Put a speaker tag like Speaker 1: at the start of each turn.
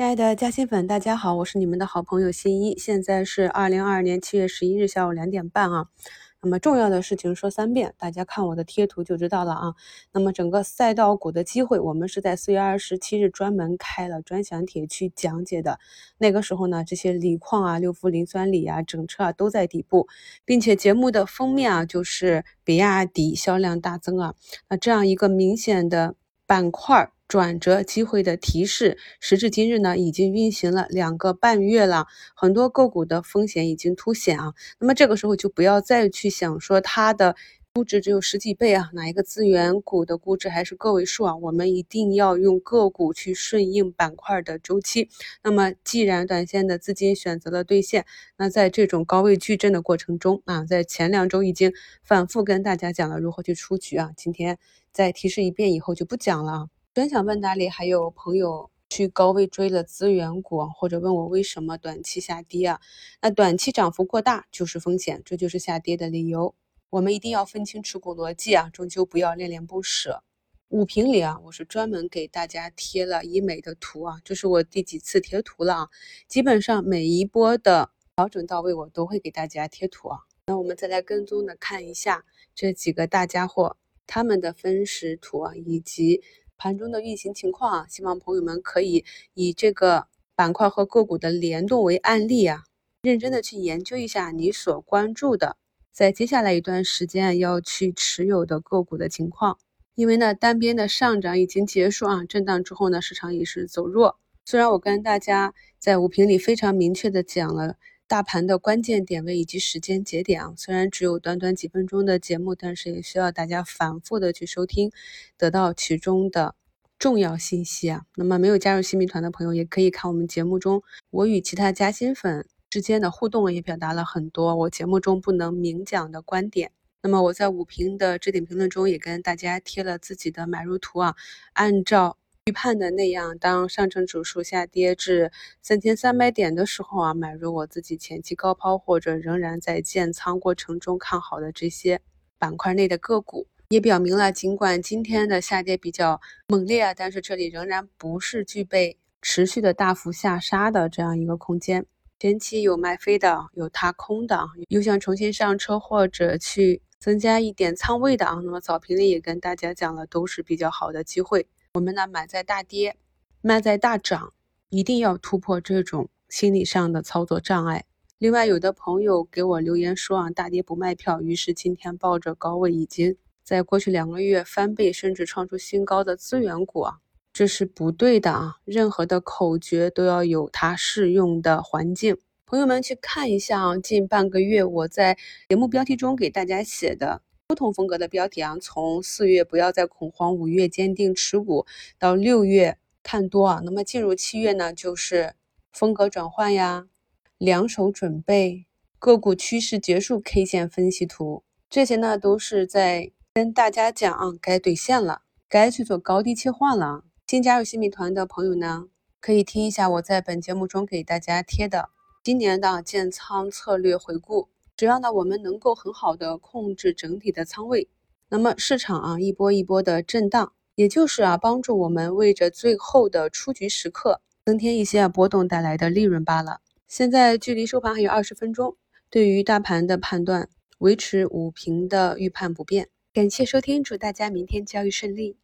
Speaker 1: 亲爱的嘉兴粉，大家好，我是你们的好朋友新一。现在是二零二二年七月十一日下午两点半啊。那么重要的事情说三遍，大家看我的贴图就知道了啊。那么整个赛道股的机会，我们是在四月二十七日专门开了专享帖去讲解的。那个时候呢，这些锂矿啊、六氟磷酸锂啊、整车啊都在底部，并且节目的封面啊就是比亚迪销量大增啊。那这样一个明显的板块。转折机会的提示，时至今日呢，已经运行了两个半月了，很多个股的风险已经凸显啊。那么这个时候就不要再去想说它的估值只有十几倍啊，哪一个资源股的估值还是个位数啊？我们一定要用个股去顺应板块的周期。那么既然短线的资金选择了兑现，那在这种高位矩阵的过程中啊，在前两周已经反复跟大家讲了如何去出局啊，今天再提示一遍以后就不讲了啊。专享问答里还有朋友去高位追了资源股，或者问我为什么短期下跌啊？那短期涨幅过大就是风险，这就是下跌的理由。我们一定要分清持股逻辑啊，终究不要恋恋不舍。五评里啊，我是专门给大家贴了医美的图啊，这是我第几次贴图了啊？基本上每一波的调整到位，我都会给大家贴图啊。那我们再来跟踪的看一下这几个大家伙他们的分时图啊，以及。盘中的运行情况啊，希望朋友们可以以这个板块和个股的联动为案例啊，认真的去研究一下你所关注的，在接下来一段时间要去持有的个股的情况。因为呢，单边的上涨已经结束啊，震荡之后呢，市场也是走弱。虽然我跟大家在五评里非常明确的讲了。大盘的关键点位以及时间节点啊，虽然只有短短几分钟的节目，但是也需要大家反复的去收听，得到其中的重要信息啊。那么没有加入新民团的朋友，也可以看我们节目中我与其他加新粉之间的互动，也表达了很多我节目中不能明讲的观点。那么我在五评的置顶评论中也跟大家贴了自己的买入图啊，按照。预判的那样，当上证指数下跌至三千三百点的时候啊，买入我自己前期高抛或者仍然在建仓过程中看好的这些板块内的个股，也表明了，尽管今天的下跌比较猛烈啊，但是这里仍然不是具备持续的大幅下杀的这样一个空间。前期有卖飞的，有踏空的，有想重新上车或者去增加一点仓位的啊，那么早评里也跟大家讲了，都是比较好的机会。我们呢买在大跌，卖在大涨，一定要突破这种心理上的操作障碍。另外，有的朋友给我留言说啊，大跌不卖票，于是今天抱着高位已经在过去两个月翻倍甚至创出新高的资源股啊，这是不对的啊！任何的口诀都要有它适用的环境。朋友们去看一下啊，近半个月我在节目标题中给大家写的。不同风格的标题啊，从四月不要再恐慌，五月坚定持股，到六月看多啊，那么进入七月呢，就是风格转换呀，两手准备，个股趋势结束，K 线分析图，这些呢都是在跟大家讲啊，该兑现了，该去做高低切换了。新加入新米团的朋友呢，可以听一下我在本节目中给大家贴的今年的建仓策略回顾。只要呢，我们能够很好的控制整体的仓位，那么市场啊一波一波的震荡，也就是啊帮助我们为着最后的出局时刻增添一些波动带来的利润罢了。现在距离收盘还有二十分钟，对于大盘的判断维持五平的预判不变。感谢收听，祝大家明天交易顺利。